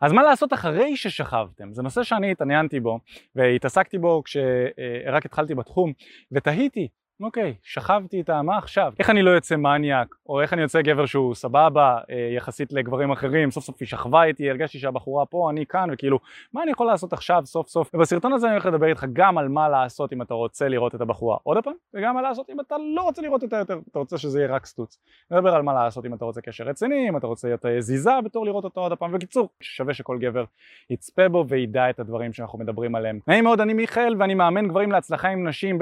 אז מה לעשות אחרי ששכבתם? זה נושא שאני התעניינתי בו והתעסקתי בו כשרק התחלתי בתחום ותהיתי אוקיי, שכבתי איתה, מה עכשיו? איך אני לא יוצא מניאק, או איך אני יוצא גבר שהוא סבבה, אה, יחסית לגברים אחרים, סוף סוף היא שכבה איתי, הרגשתי שהבחורה פה, אני כאן, וכאילו, מה אני יכול לעשות עכשיו, סוף סוף? ובסרטון הזה אני הולך לדבר איתך גם על מה לעשות אם אתה רוצה לראות את הבחורה עוד פעם, וגם מה לעשות אם אתה לא רוצה לראות אותה יותר, אתה רוצה שזה יהיה רק סטוץ. נדבר על מה לעשות אם אתה רוצה קשר רציני, אם אתה רוצה להיות יזיזה בתור לראות אותו עוד פעם, וקיצור, שווה שכל גבר יצפה בו וידע את הדברים שאנחנו מדברים עליהם. נעים מאוד, אני מיכאל ואני מאמן גברים להצלחה עם נשים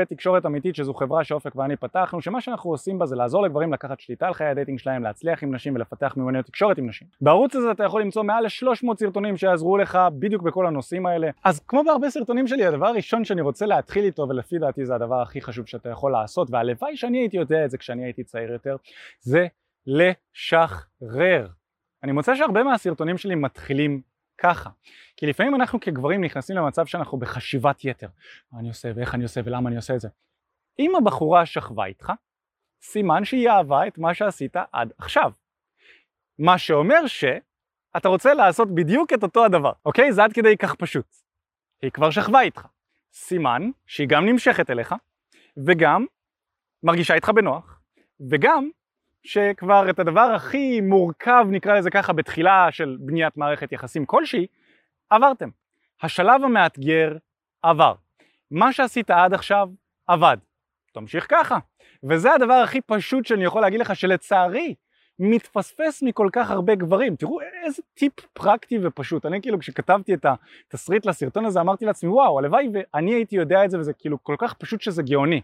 שאופק ואני פתחנו, שמה שאנחנו עושים בה זה לעזור לגברים לקחת שליטה על חיי ה dating שלהם, להצליח עם נשים ולפתח מיומנויות תקשורת עם נשים. בערוץ הזה אתה יכול למצוא מעל ל-300 סרטונים שיעזרו לך בדיוק בכל הנושאים האלה. אז כמו בהרבה סרטונים שלי, הדבר הראשון שאני רוצה להתחיל איתו, ולפי דעתי זה הדבר הכי חשוב שאתה יכול לעשות, והלוואי שאני הייתי יודע את זה כשאני הייתי צעיר יותר, זה לשחרר. אני מוצא שהרבה מהסרטונים שלי מתחילים ככה. כי לפעמים אנחנו כגברים נכנסים למצב שאנחנו בחשיבת יתר. מה אני עושה ואיך אני עושה ולמה אני עושה את זה. אם הבחורה שכבה איתך, סימן שהיא אהבה את מה שעשית עד עכשיו. מה שאומר שאתה רוצה לעשות בדיוק את אותו הדבר, אוקיי? זה עד כדי כך פשוט. היא כבר שכבה איתך. סימן שהיא גם נמשכת אליך, וגם מרגישה איתך בנוח, וגם שכבר את הדבר הכי מורכב, נקרא לזה ככה, בתחילה של בניית מערכת יחסים כלשהי, עברתם. השלב המאתגר עבר. מה שעשית עד עכשיו עבד. תמשיך ככה. וזה הדבר הכי פשוט שאני יכול להגיד לך שלצערי מתפספס מכל כך הרבה גברים. תראו איזה טיפ פרקטי ופשוט. אני כאילו כשכתבתי את התסריט לסרטון הזה אמרתי לעצמי וואו הלוואי ואני הייתי יודע את זה וזה כאילו כל כך פשוט שזה גאוני.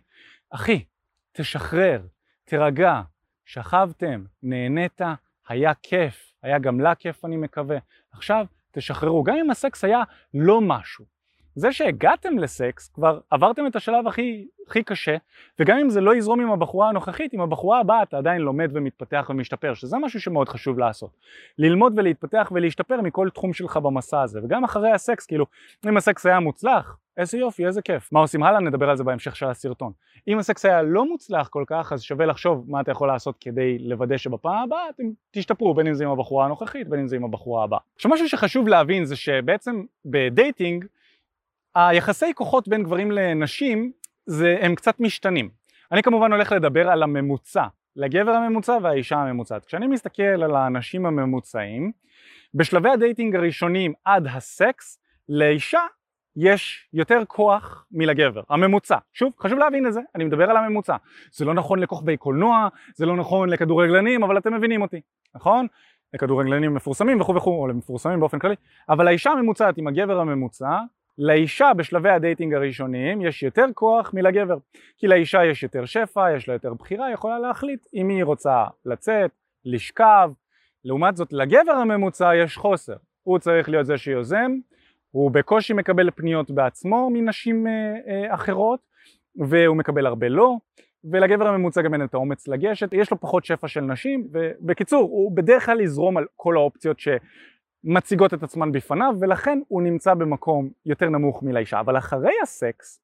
אחי, תשחרר, תירגע, שכבתם, נהנית, היה כיף, היה גם לה כיף אני מקווה. עכשיו תשחררו, גם אם הסקס היה לא משהו. זה שהגעתם לסקס, כבר עברתם את השלב הכי, הכי קשה, וגם אם זה לא יזרום עם הבחורה הנוכחית, עם הבחורה הבאה אתה עדיין לומד ומתפתח ומשתפר, שזה משהו שמאוד חשוב לעשות. ללמוד ולהתפתח ולהשתפר מכל תחום שלך במסע הזה, וגם אחרי הסקס, כאילו, אם הסקס היה מוצלח, איזה יופי, איזה כיף. מה עושים הלאה? נדבר על זה בהמשך של הסרטון. אם הסקס היה לא מוצלח כל כך, אז שווה לחשוב מה אתה יכול לעשות כדי לוודא שבפעם הבאה אתם תשתפרו, בין אם זה עם הבחורה הנוכחית, בין אם זה עם הבחורה הבאה. עכשיו משהו שחשוב להבין זה שבעצם בדייטינג, היחסי כוחות בין גברים לנשים זה, הם קצת משתנים. אני כמובן הולך לדבר על הממוצע, לגבר הממוצע והאישה הממוצעת. כשאני מסתכל על האנשים הממוצעים, בשלבי ה dating הראשונים עד הסקס, לאישה יש יותר כוח מלגבר, הממוצע. שוב, חשוב להבין את זה, אני מדבר על הממוצע. זה לא נכון לכוכבי קולנוע, זה לא נכון לכדורגלנים, אבל אתם מבינים אותי, נכון? לכדורגלנים מפורסמים וכו' וכו', או למפורסמים באופן כללי, אבל האישה הממוצעת עם הגבר הממוצע לאישה בשלבי ה dating הראשוניים יש יותר כוח מלגבר. כי לאישה יש יותר שפע, יש לה יותר בחירה, היא יכולה להחליט אם היא רוצה לצאת, לשכב. לעומת זאת לגבר הממוצע יש חוסר. הוא צריך להיות זה שיוזם, הוא בקושי מקבל פניות בעצמו מנשים אה, אה, אחרות והוא מקבל הרבה לא ולגבר הממוצע גם אין את האומץ לגשת, יש לו פחות שפע של נשים ובקיצור הוא בדרך כלל יזרום על כל האופציות ש... מציגות את עצמן בפניו ולכן הוא נמצא במקום יותר נמוך מלאישה. אבל אחרי הסקס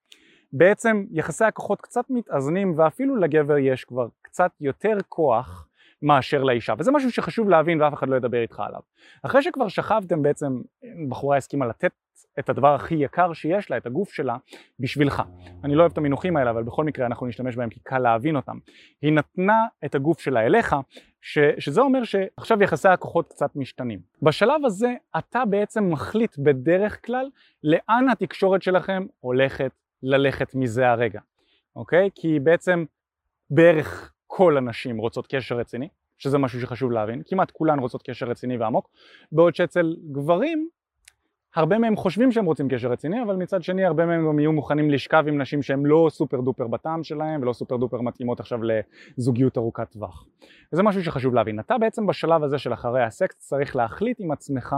בעצם יחסי הכוחות קצת מתאזנים ואפילו לגבר יש כבר קצת יותר כוח מאשר לאישה וזה משהו שחשוב להבין ואף אחד לא ידבר איתך עליו אחרי שכבר שכבתם בעצם בחורה הסכימה לתת את הדבר הכי יקר שיש לה, את הגוף שלה, בשבילך. אני לא אוהב את המינוחים האלה, אבל בכל מקרה אנחנו נשתמש בהם כי קל להבין אותם. היא נתנה את הגוף שלה אליך, ש, שזה אומר שעכשיו יחסי הכוחות קצת משתנים. בשלב הזה אתה בעצם מחליט בדרך כלל לאן התקשורת שלכם הולכת ללכת מזה הרגע, אוקיי? כי בעצם בערך כל הנשים רוצות קשר רציני, שזה משהו שחשוב להבין, כמעט כולן רוצות קשר רציני ועמוק, בעוד שאצל גברים הרבה מהם חושבים שהם רוצים קשר רציני, אבל מצד שני הרבה מהם גם יהיו מוכנים לשכב עם נשים שהן לא סופר דופר בטעם שלהם ולא סופר דופר מתאימות עכשיו לזוגיות ארוכת טווח. וזה משהו שחשוב להבין. אתה בעצם בשלב הזה של אחרי הסקס צריך להחליט עם עצמך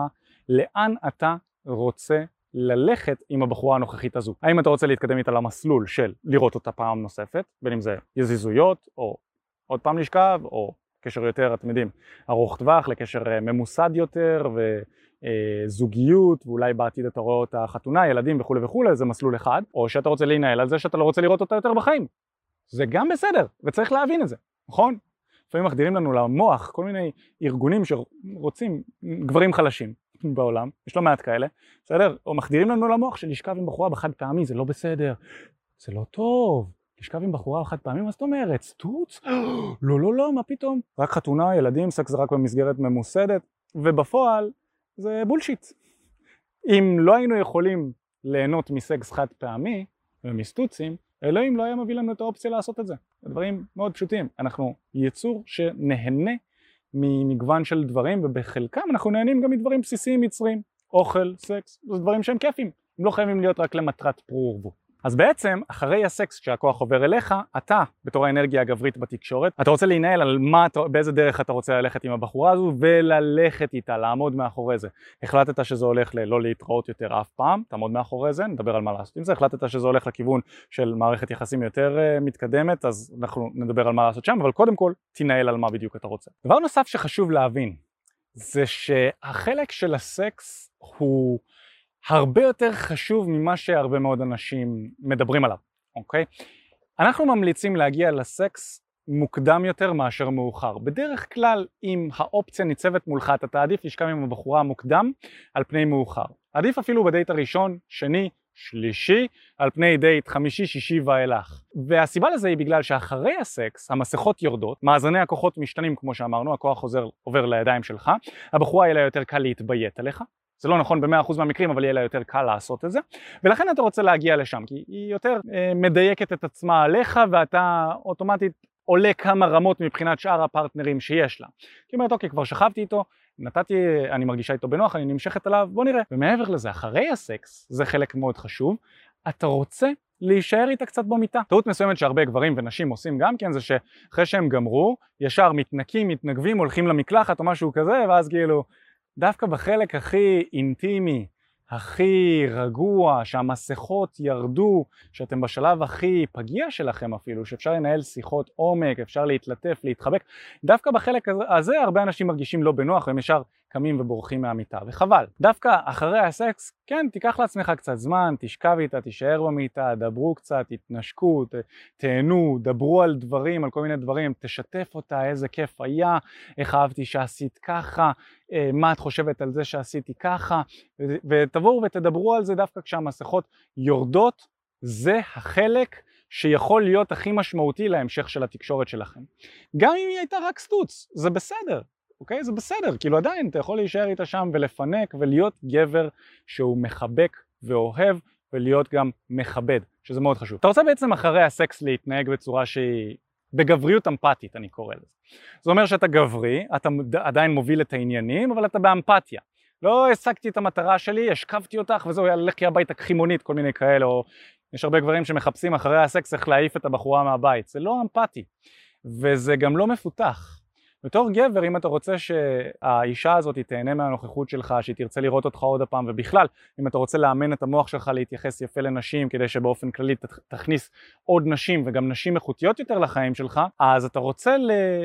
לאן אתה רוצה ללכת עם הבחורה הנוכחית הזו. האם אתה רוצה להתקדם איתה למסלול של לראות אותה פעם נוספת, בין אם זה יזיזויות או עוד פעם לשכב או קשר יותר, אתם יודעים, ארוך טווח לקשר אה, ממוסד יותר וזוגיות ואולי בעתיד אתה רואה אותה חתונה, ילדים וכולי וכולי, זה מסלול אחד, או שאתה רוצה להנהל על זה שאתה לא רוצה לראות אותה יותר בחיים. זה גם בסדר, וצריך להבין את זה, נכון? לפעמים מחדירים לנו למוח כל מיני ארגונים שרוצים גברים חלשים. בעולם, יש לא מעט כאלה, בסדר? או מחדירים לנו למוח שלשכב עם בחורה בחד פעמי זה לא בסדר, זה לא טוב, לשכב עם בחורה חד פעמי, מה זאת אומרת? סטוץ? לא, לא, לא, מה פתאום? רק חתונה, ילדים, סקס זה רק במסגרת ממוסדת, ובפועל זה בולשיט. אם לא היינו יכולים ליהנות מסקס חד פעמי ומסטוצים, אלוהים לא היה מביא לנו את האופציה לעשות את זה. דברים מאוד פשוטים. אנחנו יצור שנהנה ממגוון של דברים, ובחלקם אנחנו נהנים גם מדברים בסיסיים יצריים. אוכל, סקס, זה דברים שהם כיפים. הם לא חייבים להיות רק למטרת פרו ורבו. אז בעצם, אחרי הסקס כשהכוח עובר אליך, אתה, בתור האנרגיה הגברית בתקשורת, אתה רוצה להנהל על מה, באיזה דרך אתה רוצה ללכת עם הבחורה הזו, וללכת איתה, לעמוד מאחורי זה. החלטת שזה הולך ללא להתראות יותר אף פעם, תעמוד מאחורי זה, נדבר על מה לעשות עם זה. החלטת שזה הולך לכיוון של מערכת יחסים יותר uh, מתקדמת, אז אנחנו נדבר על מה לעשות שם, אבל קודם כל, תנהל על מה בדיוק אתה רוצה. דבר נוסף שחשוב להבין, זה שהחלק של הסקס הוא הרבה יותר חשוב ממה שהרבה מאוד אנשים מדברים עליו, אוקיי? אנחנו ממליצים להגיע לסקס מוקדם יותר מאשר מאוחר. בדרך כלל אם האופציה ניצבת מולך אתה תעדיף לשכב עם הבחורה מוקדם על פני מאוחר. עדיף אפילו בדייט הראשון, שני, שלישי, על פני דייט חמישי, שישי ואילך. והסיבה לזה היא בגלל שאחרי הסקס המסכות יורדות, מאזני הכוחות משתנים כמו שאמרנו, הכוח עובר לידיים שלך, הבחורה יהיה לה יותר קל להתביית עליך, זה לא נכון במאה אחוז מהמקרים אבל יהיה לה יותר קל לעשות את זה ולכן אתה רוצה להגיע לשם כי היא יותר אה, מדייקת את עצמה עליך ואתה אוטומטית עולה כמה רמות מבחינת שאר הפרטנרים שיש לה. כי אומרת אוקיי כבר שכבתי איתו, נתתי, אני מרגישה איתו בנוח, אני נמשכת עליו, בוא נראה. ומעבר לזה, אחרי הסקס, זה חלק מאוד חשוב, אתה רוצה להישאר איתה קצת במיטה. טעות מסוימת שהרבה גברים ונשים עושים גם כן זה שאחרי שהם גמרו, ישר מתנקים, מתנגבים, הולכים למקלחת או משהו כזה, ואז כאילו דווקא בחלק הכי אינטימי, הכי רגוע, שהמסכות ירדו, שאתם בשלב הכי פגיע שלכם אפילו, שאפשר לנהל שיחות עומק, אפשר להתלטף, להתחבק, דווקא בחלק הזה הרבה אנשים מרגישים לא בנוח והם ישר קמים ובורחים מהמיטה, וחבל. דווקא אחרי הסקס, כן, תיקח לעצמך קצת זמן, תשכב איתה, תישאר במיטה, דברו קצת, תתנשקו, ת, תהנו, דברו על דברים, על כל מיני דברים, תשתף אותה, איזה כיף היה, איך אהבתי שעשית ככה, אה, מה את חושבת על זה שעשיתי ככה, ותבואו ותדברו על זה דווקא כשהמסכות יורדות, זה החלק שיכול להיות הכי משמעותי להמשך של התקשורת שלכם. גם אם היא הייתה רק סטוץ, זה בסדר, אוקיי? זה בסדר, כאילו עדיין אתה יכול להישאר איתה שם ולפנק ולהיות גבר שהוא מחבק ואוהב ולהיות גם מכבד, שזה מאוד חשוב. אתה רוצה בעצם אחרי הסקס להתנהג בצורה שהיא בגבריות אמפתית אני קורא לזה. זה אומר שאתה גברי, אתה עדיין מוביל את העניינים, אבל אתה באמפתיה. לא השגתי את המטרה שלי, השכבתי אותך וזהו, יאללה, לכי הביתה, קחי מונית, כל מיני כאלה, או יש הרבה גברים שמחפשים אחרי הסקס איך להעיף את הבחורה מהבית. זה לא אמפתי, וזה גם לא מפותח. בתור גבר אם אתה רוצה שהאישה הזאת תהנה מהנוכחות שלך, שהיא תרצה לראות אותך עוד הפעם ובכלל אם אתה רוצה לאמן את המוח שלך להתייחס יפה לנשים כדי שבאופן כללי תכניס עוד נשים וגם נשים איכותיות יותר לחיים שלך אז אתה רוצה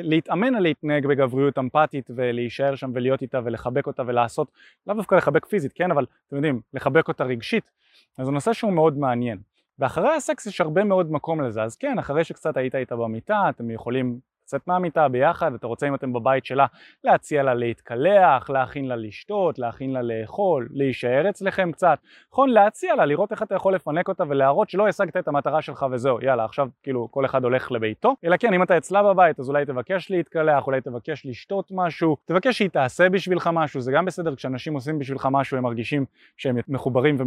להתאמן על להתנהג בגבריות אמפתית ולהישאר שם ולהיות איתה ולחבק אותה ולעשות, לאו דווקא לחבק פיזית כן? אבל אתם יודעים לחבק אותה רגשית. אז זה נושא שהוא מאוד מעניין. ואחרי הסקס יש הרבה מאוד מקום לזה. אז כן אחרי שקצת היית איתה במיטה אתם יכולים לצאת מהמיטה ביחד, אתה רוצה אם אתם בבית שלה להציע לה להתקלח, להכין לה לשתות, להכין לה לאכול, להישאר אצלכם קצת, נכון? להציע לה, לראות איך אתה יכול לפנק אותה ולהראות שלא השגת את המטרה שלך וזהו, יאללה עכשיו כאילו כל אחד הולך לביתו, אלא כן אם אתה אצלה בבית אז אולי תבקש להתקלח, אולי תבקש לשתות משהו, תבקש שהיא תעשה בשבילך משהו, זה גם בסדר כשאנשים עושים בשבילך משהו הם מרגישים שהם מחוברים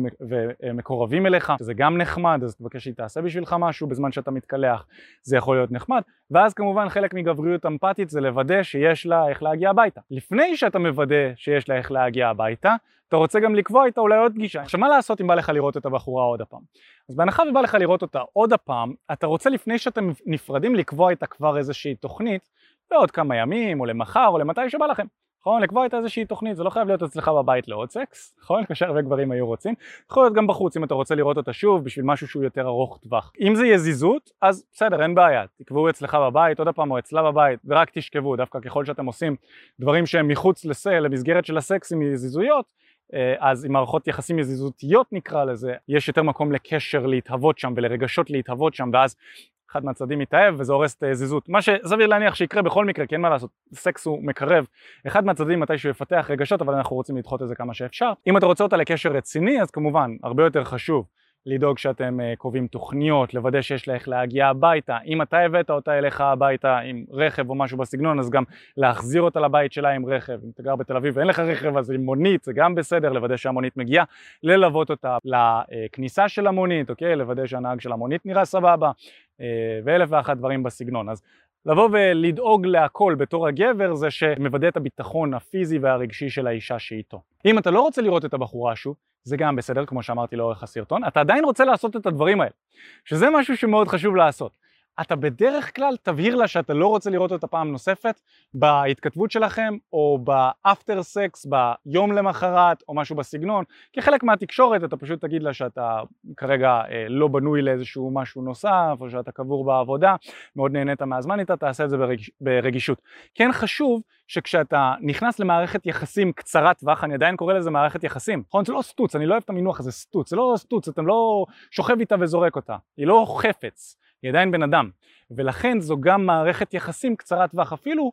ומקורבים אליך, זה גם נחמד, אז תבקש שהיא תעשה בשבילך משהו בזמן שאתה מתקלח, זה יכול להיות נחמד, ואז כמובן חלק מגבריות אמפתית זה לוודא שיש לה איך להגיע הביתה. לפני שאתה מוודא שיש לה איך להגיע הביתה, אתה רוצה גם לקבוע איתה אולי עוד פגישה. עכשיו מה לעשות אם בא לך לראות את הבחורה עוד הפעם? אז בהנחה ובא לך לראות אותה עוד הפעם, אתה רוצה לפני שאתם נפרדים לקבוע איתה כבר איזושהי תוכנית לעוד כמה ימים או למחר או למתי שבא לכם. נכון? לקבוע איתה איזושהי תוכנית, זה לא חייב להיות אצלך בבית לעוד סקס, נכון? כאשר הרבה גברים היו רוצים, יכול להיות גם בחוץ אם אתה רוצה לראות אותה שוב בשביל משהו שהוא יותר ארוך טווח. אם זה יזיזות, אז בסדר, אין בעיה, תקבעו אצלך בבית עוד פעם או אצלה בבית ורק תשכבו, דווקא ככל שאתם עושים דברים שהם מחוץ לסל, למסגרת של הסקס עם יזיזויות, אה, אז עם מערכות יחסים יזיזותיות נקרא לזה, יש יותר מקום לקשר להתהוות שם ולרגשות להתהוות שם ואז אחד מהצדדים מתאהב וזה הורס את הזיזות. מה שסביר להניח שיקרה בכל מקרה, כי אין מה לעשות, סקס הוא מקרב. אחד מהצדדים מתישהו יפתח רגשות, אבל אנחנו רוצים לדחות את זה כמה שאפשר. אם אתה רוצה אותה לקשר רציני, אז כמובן, הרבה יותר חשוב לדאוג שאתם uh, קובעים תוכניות, לוודא שיש לה איך להגיע הביתה. אם אתה הבאת אותה אליך הביתה עם רכב או משהו בסגנון, אז גם להחזיר אותה לבית שלה עם רכב. אם אתה גר בתל אביב ואין לך רכב, אז עם מונית זה גם בסדר, לוודא שהמונית מגיעה, ללוות אותה לכניסה של המונית, אוקיי? לוודא שהנהג של המונית נראה סבבה, uh, ואלף ואחת דברים בסגנון. אז לבוא ולדאוג להכל בתור הגבר זה שמוודא את הביטחון הפיזי והרגשי של האישה שאיתו. אם אתה לא רוצה לראות את הבחורה שוב, זה גם בסדר, כמו שאמרתי לאורך הסרטון, אתה עדיין רוצה לעשות את הדברים האלה, שזה משהו שמאוד חשוב לעשות. אתה בדרך כלל תבהיר לה שאתה לא רוצה לראות אותה פעם נוספת בהתכתבות שלכם או באפטר סקס ביום למחרת או משהו בסגנון. כחלק מהתקשורת אתה פשוט תגיד לה שאתה כרגע אה, לא בנוי לאיזשהו משהו נוסף או שאתה קבור בעבודה מאוד נהנית מהזמן איתה תעשה את זה ברגיש, ברגישות. כן חשוב שכשאתה נכנס למערכת יחסים קצרת טווח אני עדיין קורא לזה מערכת יחסים נכון? זה לא סטוץ אני לא אוהב את המינוח הזה סטוץ. זה לא סטוץ אתם לא שוכב איתה וזורק אותה. היא לא חפץ היא עדיין בן אדם, ולכן זו גם מערכת יחסים קצרת טווח, אפילו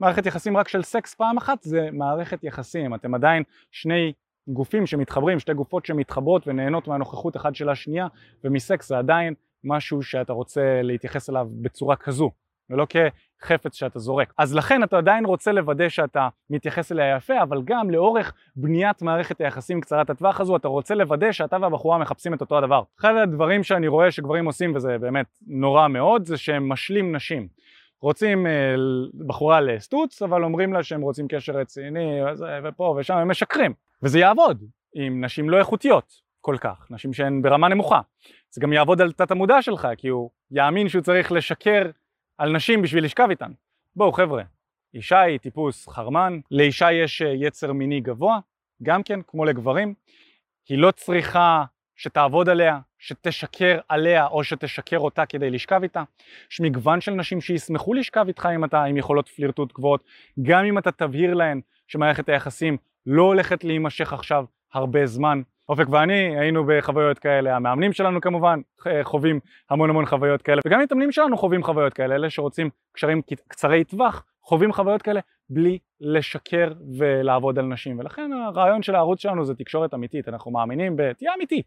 מערכת יחסים רק של סקס פעם אחת זה מערכת יחסים, אתם עדיין שני גופים שמתחברים, שתי גופות שמתחברות ונהנות מהנוכחות אחד של השנייה, ומסקס זה עדיין משהו שאתה רוצה להתייחס אליו בצורה כזו, ולא כחפץ שאתה זורק. אז לכן אתה עדיין רוצה לוודא שאתה מתייחס אליה יפה, אבל גם לאורך בניית מערכת היחסים קצרת הטווח הזו, אתה רוצה לוודא שאתה והבחורה מחפשים את אותו הדבר. אחד הדברים שאני רואה שגברים עושים, וזה באמת נורא מאוד, זה שהם משלים נשים. רוצים אה, בחורה לסטוץ, אבל אומרים לה שהם רוצים קשר רציני, וזה, ופה ושם, הם משקרים. וזה יעבוד עם נשים לא איכותיות כל כך, נשים שהן ברמה נמוכה. זה גם יעבוד על תת המודע שלך, כי הוא יאמין שהוא צריך לשקר על נשים בשביל לשכב איתן. בואו חבר'ה, אישה היא טיפוס חרמן, לאישה יש אה, יצר מיני גבוה, גם כן, כמו לגברים. היא לא צריכה שתעבוד עליה, שתשקר עליה או שתשקר אותה כדי לשכב איתה. יש מגוון של נשים שישמחו לשכב איתך אם אתה עם יכולות פלירטוט גבוהות, גם אם אתה תבהיר להן שמערכת היחסים לא הולכת להימשך עכשיו הרבה זמן. אופק ואני היינו בחוויות כאלה, המאמנים שלנו כמובן חווים המון המון חוויות כאלה, וגם המתאמנים שלנו חווים חוויות כאלה, אלה שרוצים קשרים קצרי טווח חווים חוויות כאלה בלי לשקר ולעבוד על נשים, ולכן הרעיון של הערוץ שלנו זה תקשורת אמיתית, אנחנו מאמינים ב... תהיה אמיתי,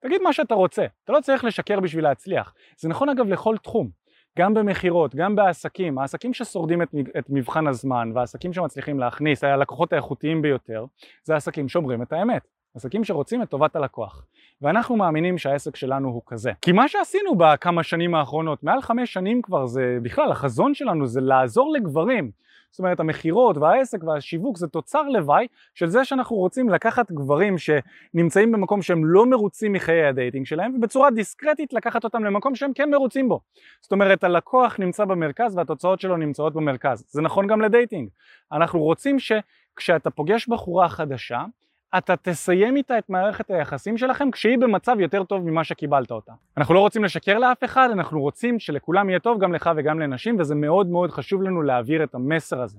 תגיד מה שאתה רוצה, אתה לא צריך לשקר בשביל להצליח, זה נכון אגב לכל תחום, גם במכירות, גם בעסקים, העסקים ששורדים את, את מבחן הזמן והעסקים שמצליחים להכניס, הלקוחות האיכותיים ביותר, זה העסקים שאומרים את האמת. עסקים שרוצים את טובת הלקוח. ואנחנו מאמינים שהעסק שלנו הוא כזה. כי מה שעשינו בכמה שנים האחרונות, מעל חמש שנים כבר, זה בכלל, החזון שלנו זה לעזור לגברים. זאת אומרת, המכירות והעסק והשיווק זה תוצר לוואי של זה שאנחנו רוצים לקחת גברים שנמצאים במקום שהם לא מרוצים מחיי ה dating שלהם, ובצורה דיסקרטית לקחת אותם למקום שהם כן מרוצים בו. זאת אומרת, הלקוח נמצא במרכז והתוצאות שלו נמצאות במרכז. זה נכון גם ל dating. אנחנו רוצים שכשאתה פוגש בחורה חדשה, אתה תסיים איתה את מערכת היחסים שלכם כשהיא במצב יותר טוב ממה שקיבלת אותה. אנחנו לא רוצים לשקר לאף אחד, אנחנו רוצים שלכולם יהיה טוב, גם לך וגם לנשים, וזה מאוד מאוד חשוב לנו להעביר את המסר הזה.